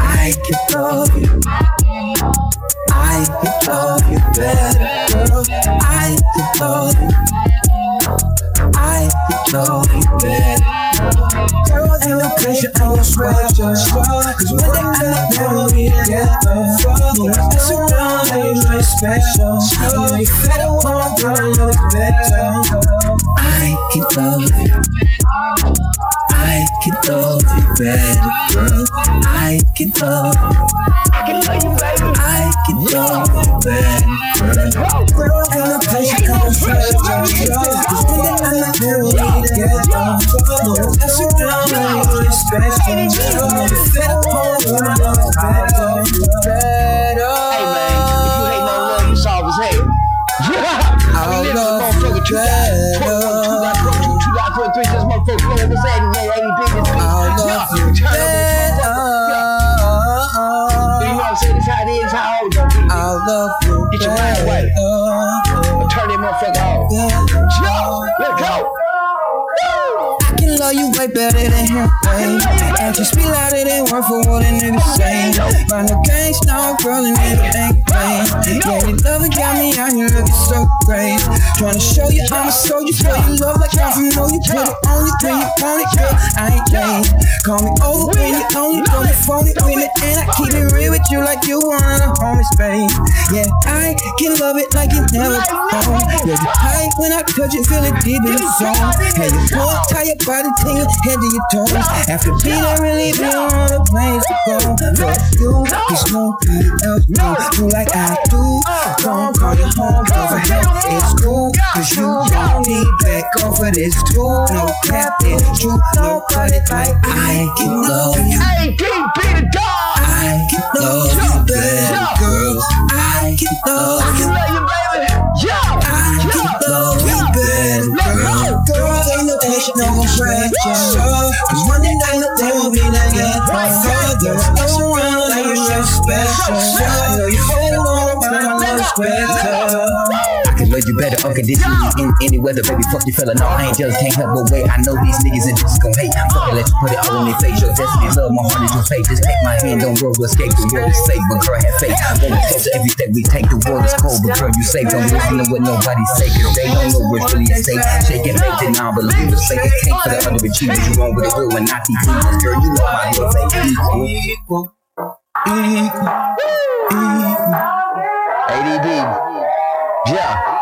I could love you. I could love you better, girl. I could love you. I could love you better. Girl, you a pleasure and a sweater. Cause one day I'll never be together special. You you better want, girl, look better. I can love you. I can love you better, girl. I can love you. I can love you, better, girl. Girl, ain't no pressure on your sweater. Cause one day I know we'll be together. Mess around, ain't nothing special. You you better want, girl, look. Better. We live in love motherfucker you 2021, 2023, this motherfucker blowing this head and they ain't big as me. I love you Turn up this motherfucker. You know what I'm saying? This how it is, how old don't be. I love you Get your mind right. better. Turn that motherfucker off. Yo, let's go. I can love you way better than him, babe. And you speak louder than word for what a nigga say. Run the gangs, no girl, and nigga ain't playing. Yeah, your lover got me out here looking so great. Tryna show you I'm a soldier for your love like I don't know you. Put it on you when you want it, girl. I ain't late. Call me over when you own it, on the phone it with it, and I keep it real with you like you one of the homies, babe. Yeah, I can love it like you never before. Yeah, you tight when I touch it, feel it deep in the soul. Hey, you pull it tight, your body tingle, head to your toes. After I really be on the place to go. For you, there's nobody else do you like I do. Uh. Don't call your home for help, it's cool. Cause you don't need back off of this too. No cap, it's true. No cut it like I can love you. Beat the dog. I can love you better, no no pressure. Cause one day I know they will be together. Further, go around you're just special. I know you better want to much better. I can love you better unconditionally in any weather, baby. Fuck you, fella. No, I ain't jealous, can't help but wait. I know these niggas and just gon' hate. Fuck it, let you put it all on their face. Your destiny, love, my heart is your fate. Just take my hand, don't grow, escape. The world is safe, but girl, have faith. Going closer every step we take. The world is cold, but girl, you safe. Don't listen to what nobody say, cause they don't know what's really at stake. Shaking faith and non-believers. Say it can't for the underachievers. You wrong with the real and not these demons. Girl, you know my love ain't equal. Equal, equal, equal. ADB. Yeah.